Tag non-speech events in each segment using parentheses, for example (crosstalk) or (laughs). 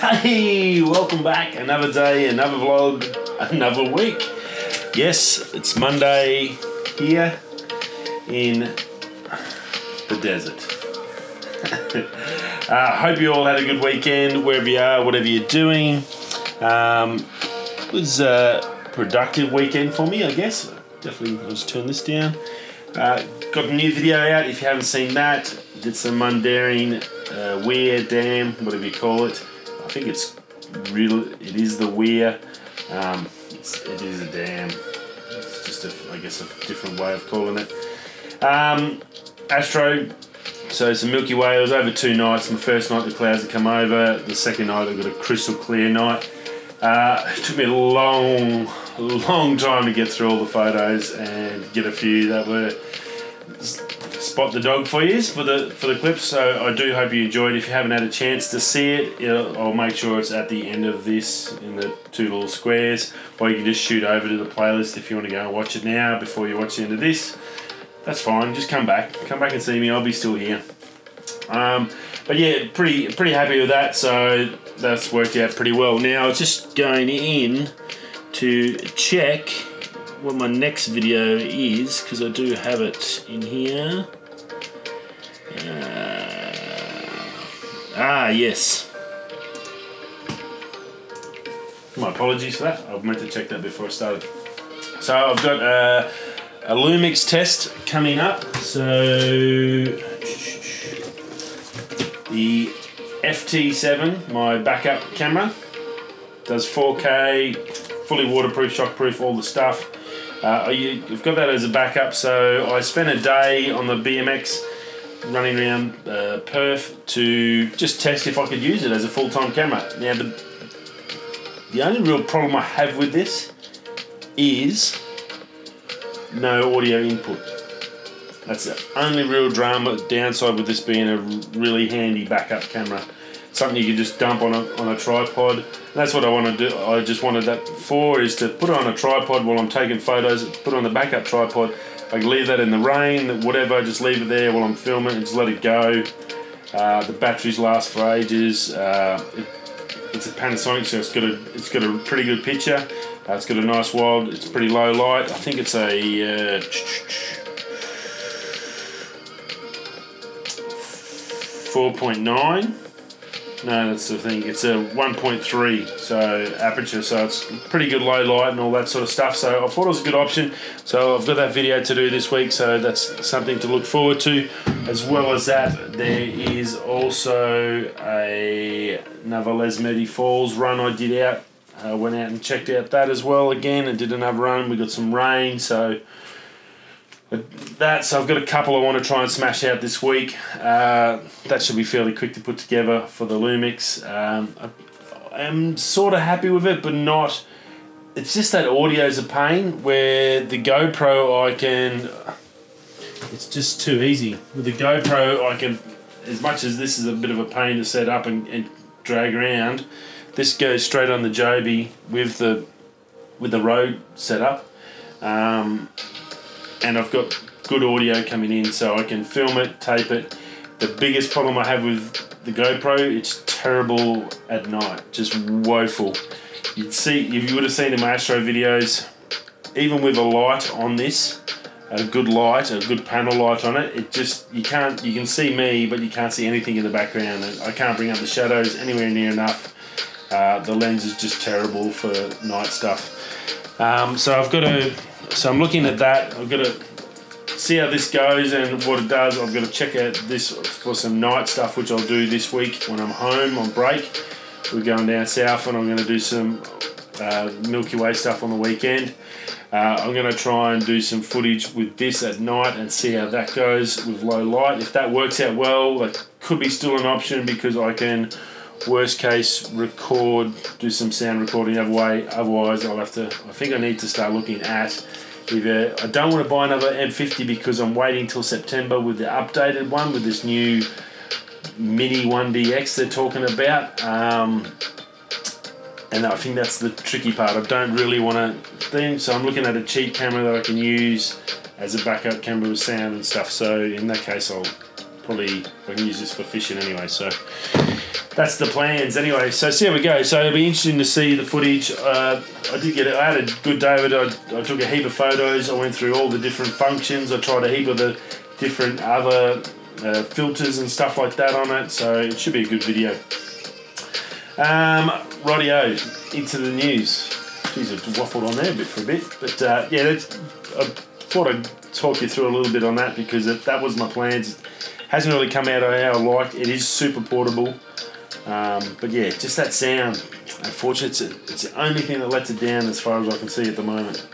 Hey, welcome back. Another day, another vlog, another week. Yes, it's Monday here in the desert. (laughs) uh, hope you all had a good weekend, wherever you are, whatever you're doing. Um, it was a productive weekend for me, I guess. Definitely, I'll just turn this down. Uh, got a new video out if you haven't seen that. Did some Mundaring uh, Weir Dam, whatever you call it. I think it's real. It is the Weir. Um, it's, it is a dam. It's just a, I guess, a different way of calling it. Um, Astro. So it's a Milky Way. It was over two nights. My first night the clouds had come over. The second night I got a crystal clear night. Uh, it took me a long, long time to get through all the photos and get a few that were spot the dog for you for the for the clips. So I do hope you enjoyed. If you haven't had a chance to see it, I'll make sure it's at the end of this in the two little squares, or you can just shoot over to the playlist if you want to go and watch it now before you watch the end of this. That's fine. Just come back, come back and see me. I'll be still here. Um, but yeah, pretty pretty happy with that. So that's worked out pretty well. Now just going in to check what my next video is because I do have it in here. Uh, ah, yes. My apologies for that. I meant to check that before I started. So I've got uh, a Lumix test coming up. So the FT7, my backup camera, does 4K, fully waterproof, shockproof, all the stuff. Uh, you, have got that as a backup. So I spent a day on the BMX running around uh, Perth to just test if I could use it as a full time camera. Now, the, the only real problem I have with this is no audio input. That's the only real drama downside with this being a really handy backup camera. Something you can just dump on a, on a tripod. That's what I want to do. I just wanted that for is to put it on a tripod while I'm taking photos, put on the backup tripod, I leave that in the rain, whatever, just leave it there while I'm filming and just let it go. Uh, the batteries last for ages. Uh, it, it's a Panasonic, so it's got a it's got a pretty good picture. Uh, it's got a nice wild. It's pretty low light. I think it's a uh, four point nine. No, that's the thing. It's a 1.3 so aperture, so it's pretty good low light and all that sort of stuff. So I thought it was a good option. So I've got that video to do this week, so that's something to look forward to. As well as that, there is also a another Lesmurdie Falls run I did out. I went out and checked out that as well again and did another run. We got some rain, so that so I've got a couple I want to try and smash out this week. Uh, that should be fairly quick to put together for the Lumix. Um, I, am sort of happy with it, but not. It's just that audio's a pain. Where the GoPro, I can. It's just too easy with the GoPro. I can, as much as this is a bit of a pain to set up and, and drag around. This goes straight on the Joby with the with the Rode setup. Um, and I've got good audio coming in so I can film it, tape it. The biggest problem I have with the GoPro, it's terrible at night, just woeful. You'd see, if you would have seen in my Astro videos, even with a light on this, a good light, a good panel light on it, it just, you can't, you can see me, but you can't see anything in the background. I can't bring up the shadows anywhere near enough. Uh, the lens is just terrible for night stuff. Um, so I've got to so I'm looking at that. I've got to see how this goes and what it does. I've got to check out this for some night stuff, which I'll do this week when I'm home on break. We're going down south and I'm going to do some uh, Milky Way stuff on the weekend. Uh, I'm going to try and do some footage with this at night and see how that goes with low light. If that works out well, that could be still an option because I can, worst case, record, do some sound recording the other way. Otherwise, I'll have to, I think I need to start looking at either, I don't want to buy another M50 because I'm waiting till September with the updated one with this new Mini 1DX they're talking about. Um, and I think that's the tricky part. I don't really want to think, so I'm looking at a cheap camera that I can use as a backup camera with sound and stuff. So in that case, I'll probably I can use this for fishing anyway. So that's the plans anyway. So see how we go. So it'll be interesting to see the footage. Uh, I did get it. I had a good David. I, I took a heap of photos. I went through all the different functions. I tried a heap of the different other uh, filters and stuff like that on it. So it should be a good video. Um, radio into the news. Jeez, I waffled on there a bit for a bit, but uh, yeah, that's, I thought I'd talk you through a little bit on that because it, that was my plans. It hasn't really come out how I like. It is super portable, um, but yeah, just that sound. Unfortunately, it's, it's the only thing that lets it down as far as I can see at the moment.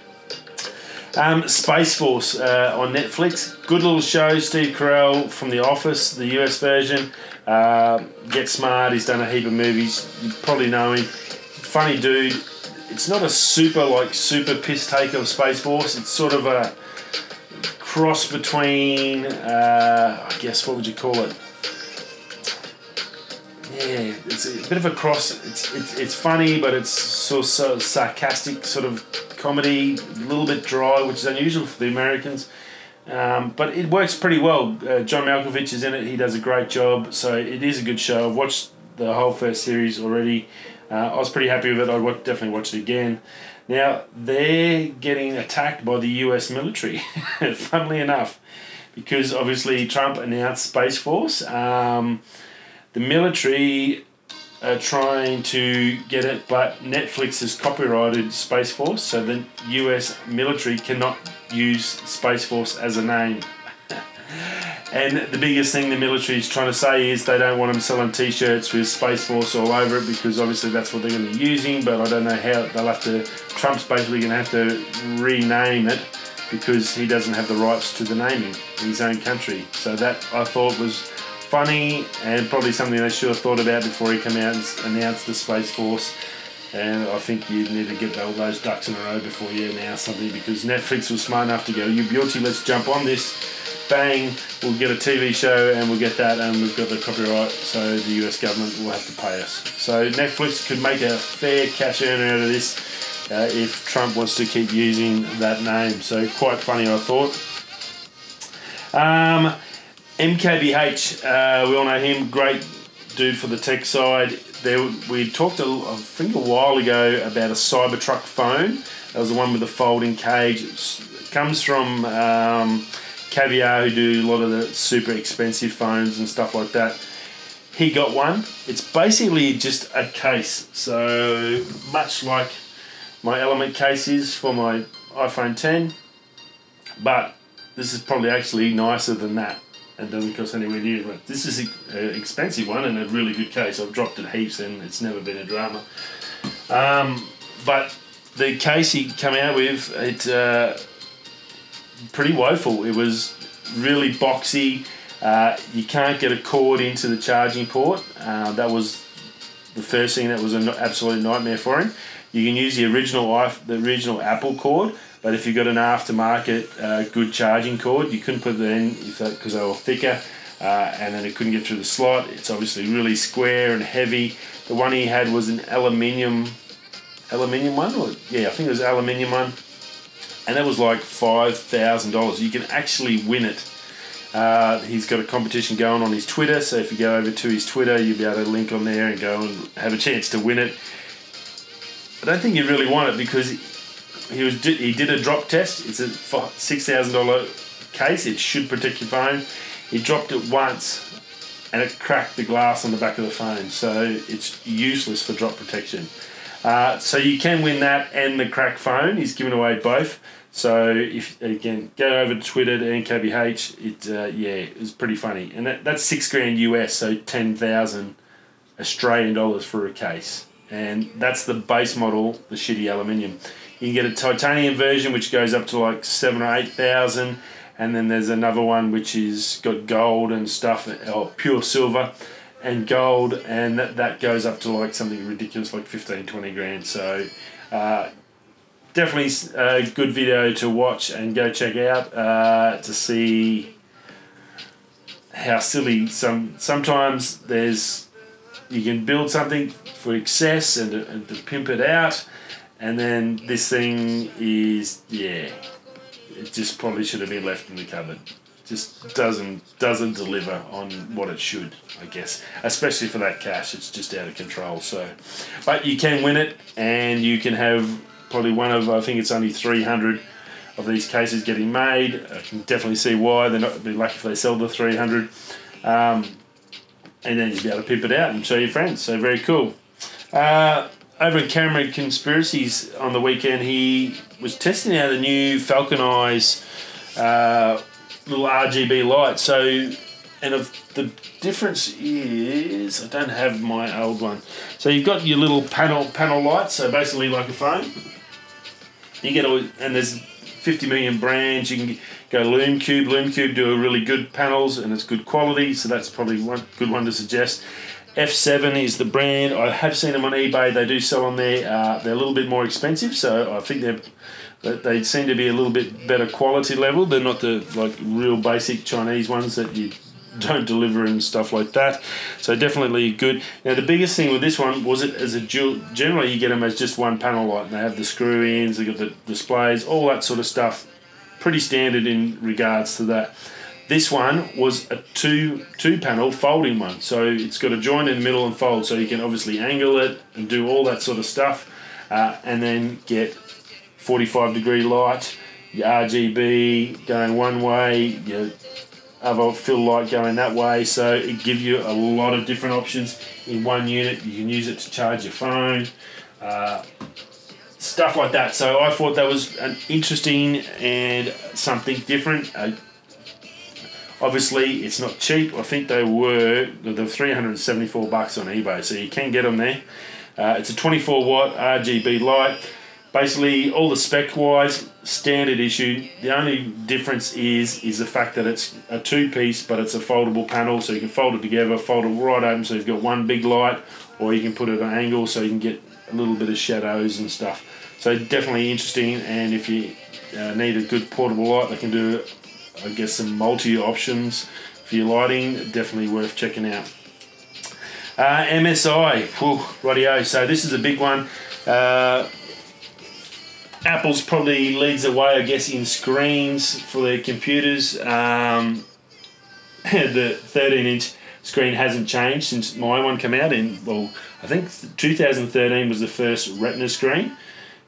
Um, Space Force uh, on Netflix. Good little show. Steve Carell from The Office, the US version. Uh, Get Smart. He's done a heap of movies. You probably know him. Funny dude. It's not a super like super piss take of Space Force. It's sort of a cross between. Uh, I guess what would you call it? Yeah, it's a bit of a cross. It's it's, it's funny, but it's so, so sarcastic sort of comedy, a little bit dry, which is unusual for the Americans. Um, but it works pretty well. Uh, John Malkovich is in it. He does a great job. So it is a good show. I've watched the whole first series already. Uh, I was pretty happy with it. I'd watch, definitely watch it again. Now, they're getting attacked by the US military, (laughs) funnily enough, because obviously Trump announced Space Force. Um, the military are trying to get it, but Netflix has copyrighted Space Force, so the US military cannot use Space Force as a name. (laughs) and the biggest thing the military is trying to say is they don't want them selling T-shirts with Space Force all over it because obviously that's what they're going to be using. But I don't know how they'll have to. Trump's basically going to have to rename it because he doesn't have the rights to the naming in his own country. So that I thought was funny and probably something they should have thought about before he came out and announced the Space Force. And I think you need to get all those ducks in a row before you announce something because Netflix was smart enough to go, you beauty, let's jump on this. Bang, we'll get a TV show and we'll get that and we've got the copyright, so the US government will have to pay us. So Netflix could make a fair cash earner out of this uh, if Trump wants to keep using that name. So quite funny, I thought. Um, MKBH, uh, we all know him, great dude for the tech side. There, we talked, a, I think, a while ago about a Cybertruck phone. That was the one with the folding cage. It comes from um, Caviar, who do a lot of the super expensive phones and stuff like that. He got one. It's basically just a case. So much like my Element case is for my iPhone 10, but this is probably actually nicer than that and doesn't cost anywhere near as much. This is an expensive one and a really good case. I've dropped it heaps and it's never been a drama. Um, but the case he came out with, it's uh, pretty woeful. It was really boxy. Uh, you can't get a cord into the charging port. Uh, that was the first thing that was an absolute nightmare for him. You can use the original the original Apple cord, but if you've got an aftermarket uh, good charging cord, you couldn't put it in because they were thicker, uh, and then it couldn't get through the slot. It's obviously really square and heavy. The one he had was an aluminium, aluminium one, or yeah, I think it was aluminium one, and that was like five thousand dollars. You can actually win it. Uh, he's got a competition going on his Twitter, so if you go over to his Twitter, you'll be able to link on there and go and have a chance to win it. I don't think you really want it because he was he did a drop test. It's a six thousand dollar case. It should protect your phone. He dropped it once, and it cracked the glass on the back of the phone. So it's useless for drop protection. Uh, so you can win that and the crack phone. He's given away both. So if again go over to Twitter to MKBH, it uh, yeah it's pretty funny, and that, that's six grand US, so ten thousand Australian dollars for a case, and that's the base model, the shitty aluminium. You can get a titanium version which goes up to like seven or eight thousand, and then there's another one which is got gold and stuff, or pure silver and gold, and that, that goes up to like something ridiculous like 15, 20 grand. So uh, definitely a good video to watch and go check out uh, to see how silly some sometimes there's you can build something for excess and, and to pimp it out and then this thing is, yeah, it just probably should have been left in the cupboard. just doesn't doesn't deliver on what it should. I guess, especially for that cash, it's just out of control. So, but you can win it, and you can have probably one of I think it's only three hundred of these cases getting made. I can definitely see why they're not be lucky if they sell the three hundred. Um, and then you'll be able to pip it out and show your friends. So very cool. Uh, over at Camera Conspiracies on the weekend, he was testing out a new Falcon Eyes uh, little RGB light. So, and of the difference is I don't have my old one. So you've got your little panel panel light. So basically like a phone. You get all and there's 50 million brands. You can go Lume Cube. Lume Cube do a really good panels and it's good quality. So that's probably one good one to suggest. F7 is the brand. I have seen them on eBay. They do sell on there. Uh, they're a little bit more expensive, so I think they're they seem to be a little bit better quality level. They're not the like real basic Chinese ones that you (laughs) don't deliver and stuff like that. So definitely good. Now the biggest thing with this one was it as a dual. Generally, you get them as just one panel light. And they have the screw ins, they got the displays, all that sort of stuff. Pretty standard in regards to that. This one was a two two panel folding one, so it's got a joint in the middle and fold, so you can obviously angle it and do all that sort of stuff, uh, and then get 45 degree light, your RGB going one way, your other fill light going that way. So it gives you a lot of different options in one unit. You can use it to charge your phone. Uh, stuff like that. So I thought that was an interesting and something different. Obviously, it's not cheap. I think they were the 374 bucks on eBay, so you can get them there. Uh, it's a 24 watt RGB light. Basically, all the spec wise, standard issue. The only difference is is the fact that it's a two piece, but it's a foldable panel, so you can fold it together, fold it right open, so you've got one big light, or you can put it at an angle, so you can get a little bit of shadows and stuff. So definitely interesting, and if you uh, need a good portable light, they can do I guess some multi options for your lighting. Definitely worth checking out. Uh, MSI, whew, rightio. So this is a big one. Uh, Apple's probably leads the way, I guess, in screens for their computers. Um, (laughs) the 13 inch screen hasn't changed since my one came out in, well, I think 2013 was the first Retina screen,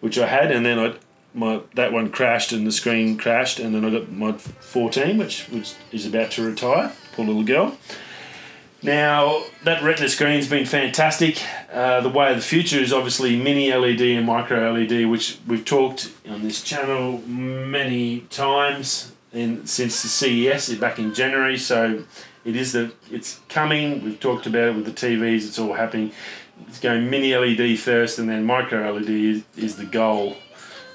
which I had, and then I my that one crashed and the screen crashed, and then I got my 14, which which is about to retire. Poor little girl. Now that Retina screen's been fantastic. Uh, the way of the future is obviously mini LED and micro LED, which we've talked on this channel many times in since the CES back in January. So it is that it's coming. We've talked about it with the TVs. It's all happening. It's going mini LED first, and then micro LED is, is the goal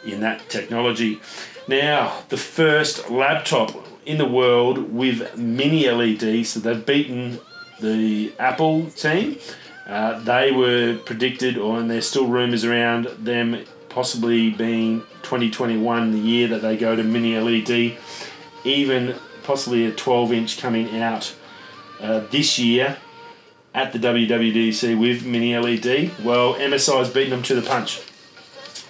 in that technology. Now, the first laptop in the world with mini LED, so they've beaten the Apple team. Uh, they were predicted, or and there's still rumours around them possibly being 2021, the year that they go to mini LED, even possibly a 12 inch coming out uh, this year at the WWDC with mini LED. Well, MSI's beaten them to the punch.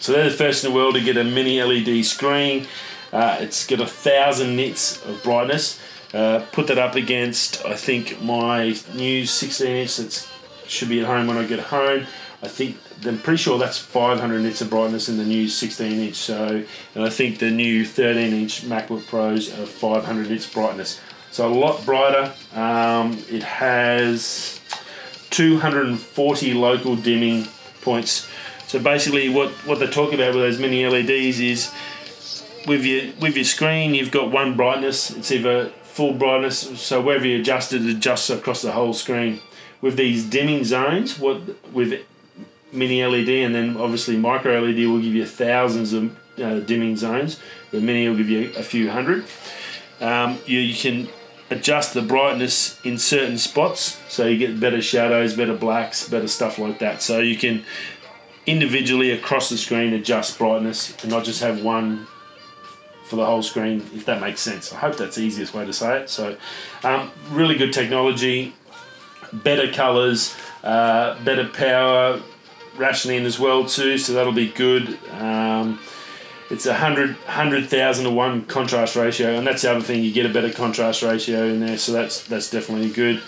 So they're the first in the world to get a mini LED screen. Uh, it's got a thousand nits of brightness. Uh, put that up against, I think, my new 16 inch that should be at home when I get home. I think I'm pretty sure that's 500 nits of brightness in the new 16 inch. So, and I think the new 13 inch MacBook Pros are 500 nits brightness. So a lot brighter. Um, it has 240 local dimming points so basically, what, what they talk about with those mini LEDs is with your with your screen, you've got one brightness. It's either full brightness, so wherever you adjust it, adjusts across the whole screen. With these dimming zones, what with mini LED and then obviously micro LED will give you thousands of uh, dimming zones. The mini will give you a few hundred. Um, you, you can adjust the brightness in certain spots so you get better shadows, better blacks, better stuff like that. So you can individually across the screen adjust brightness and not just have one for the whole screen, if that makes sense. I hope that's the easiest way to say it. So, um, really good technology, better colours, uh, better power rationing as well too. So that'll be good. Um, it's a hundred hundred thousand to one contrast ratio, and that's the other thing. You get a better contrast ratio in there, so that's that's definitely good.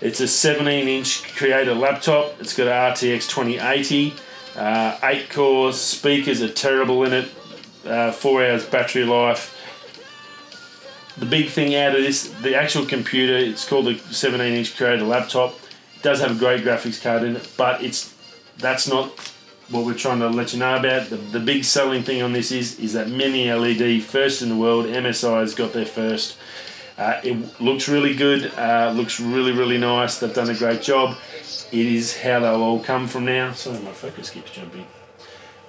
It's a 17 inch Creator laptop. It's got RTX 2080, uh, eight cores. Speakers are terrible in it. Uh, four hours battery life. The big thing out of this, the actual computer, it's called the 17 inch Creator laptop. It does have a great graphics card in it, but it's that's not what we're trying to let you know about. The, the big selling thing on this is is that mini LED, first in the world. MSI has got their first. Uh, it looks really good. Uh, looks really really nice. They've done a great job. It is how they'll all come from now. Sorry, my focus keeps jumping.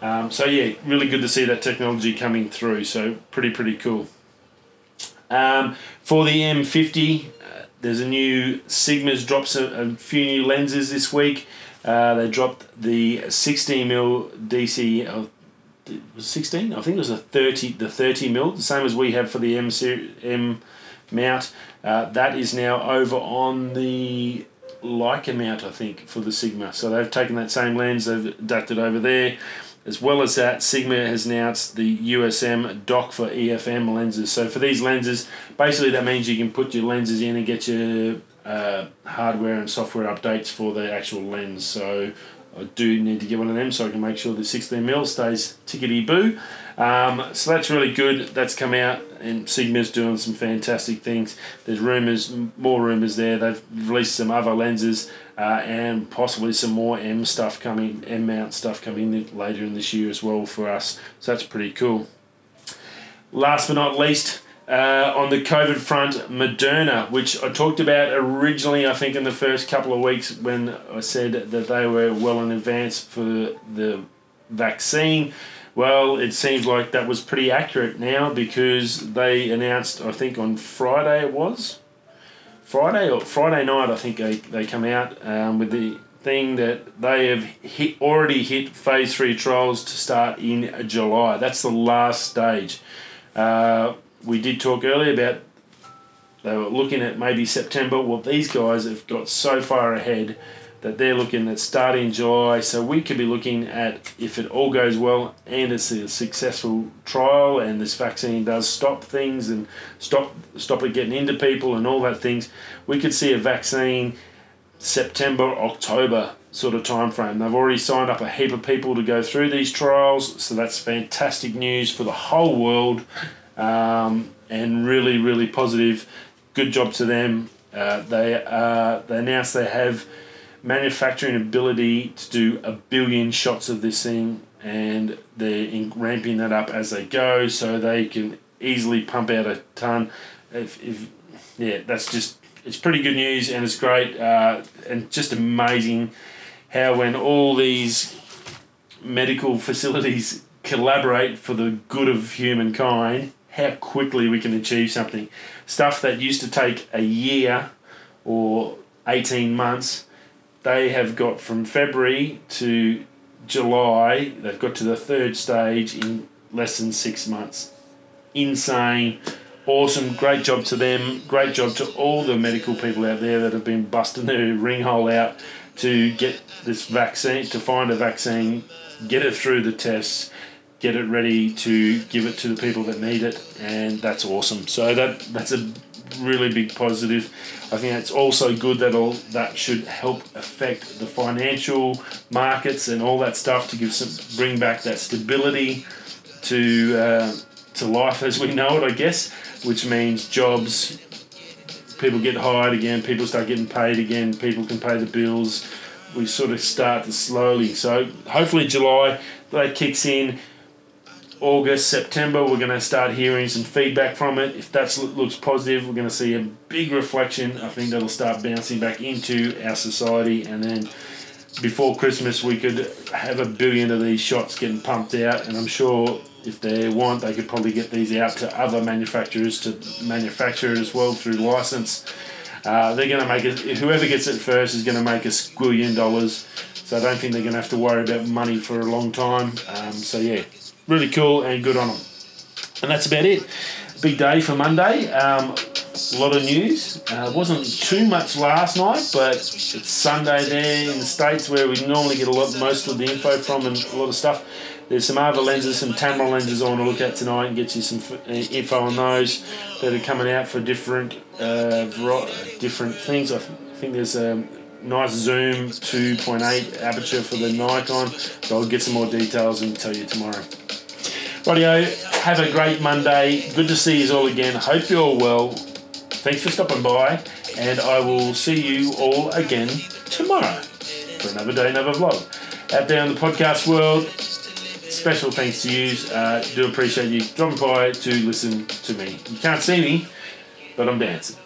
Um, so yeah, really good to see that technology coming through. So pretty pretty cool. Um, for the M50, uh, there's a new Sigma's drops a, a few new lenses this week. Uh, they dropped the 16 mil DC of was 16. I think it was a 30 the 30 mil, the same as we have for the M M mount. Uh, that is now over on the Leica L mount, I think, for the Sigma. So they've taken that same lens, they've adapted over there. As well as that, Sigma has announced the USB dock for EFM lenses. So for these lenses, basically that means you can put your lenses in and get your uh, hardware and software updates for the actual lens. So I do need to get one of them so I can make sure the 16mm stays tickety boo. Um, so that's really good. That's come out, and Sigma's doing some fantastic things. There's rumors, more rumors there. They've released some other lenses uh, and possibly some more M stuff coming, M mount stuff coming later in this year as well for us. So that's pretty cool. Last but not least, uh, on the COVID front, Moderna, which I talked about originally, I think, in the first couple of weeks when I said that they were well in advance for the vaccine. Well, it seems like that was pretty accurate now because they announced, I think on Friday it was, Friday or Friday night, I think they, they come out um, with the thing that they have hit already hit phase three trials to start in July. That's the last stage. Uh, we did talk earlier about they were looking at maybe September. Well, these guys have got so far ahead that they're looking at starting July. So we could be looking at if it all goes well and it's a successful trial and this vaccine does stop things and stop stop it getting into people and all that things, we could see a vaccine September October sort of time frame. They've already signed up a heap of people to go through these trials, so that's fantastic news for the whole world um, and really, really positive. Good job to them. Uh, they uh, they announced they have manufacturing ability to do a billion shots of this thing, and they're in, ramping that up as they go, so they can easily pump out a ton. If, if yeah, that's just it's pretty good news, and it's great, uh, and just amazing how when all these medical (laughs) facilities collaborate for the good of humankind how quickly we can achieve something. Stuff that used to take a year or 18 months, they have got from February to July, they've got to the third stage in less than six months. Insane. Awesome. Great job to them. Great job to all the medical people out there that have been busting their ring hole out to get this vaccine, to find a vaccine, get it through the tests, get it ready to give it to the people that need it, and that's awesome. So that that's a really big positive. I think it's also good that all that should help affect the financial markets and all that stuff to give some bring back that stability to uh, to life as we know it, I guess, which means jobs. People get hired again. People start getting paid again. People can pay the bills. We sort of start to slowly. So hopefully July that kicks in August, September, we're going to start hearing some feedback from it. If that looks positive, we're going to see a big reflection. I think that'll start bouncing back into our society, and then before Christmas, we could have a billion of these shots getting pumped out. And I'm sure if they want, they could probably get these out to other manufacturers to manufacture it as well through license. Uh, they're going to make it. Whoever gets it first is going to make a squillion dollars. So I don't think they're going to have to worry about money for a long time. Um, so yeah, really cool and good on them. And that's about it. Big day for Monday. Um, a lot of news. Uh, wasn't too much last night, but it's Sunday there in the States where we normally get a lot, most of the info from and a lot of stuff. There's some other lenses, some Tamron lenses I want to look at tonight and get you some uh, info on those that are coming out for different uh, different things. I th- think there's a nice zoom 2.8 aperture for the Nikon, so I'll get some more details and tell you tomorrow. Radio, have a great Monday. Good to see you all again. Hope you're all well. Thanks for stopping by, and I will see you all again tomorrow for another day, another vlog. Out there in the podcast world, special thanks to you. Uh, do appreciate you dropping by to listen to me. You can't see me, but I'm dancing.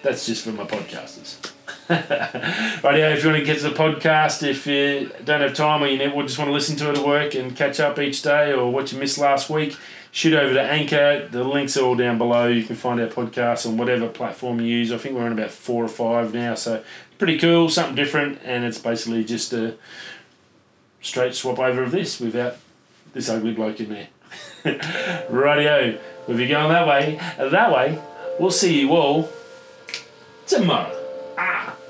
That's just for my podcasters. Rightio, if you want to get to the podcast, if you don't have time or you just want to listen to it at work and catch up each day or what you missed last week, shoot over to Anchor. The links are all down below. You can find our podcast on whatever platform you use. I think we're on about four or five now, so pretty cool, something different, and it's basically just a straight swap over of this without this ugly bloke in there. (laughs) Rightio, if you're going that way, that way, we'll see you all tomorrow. Ah!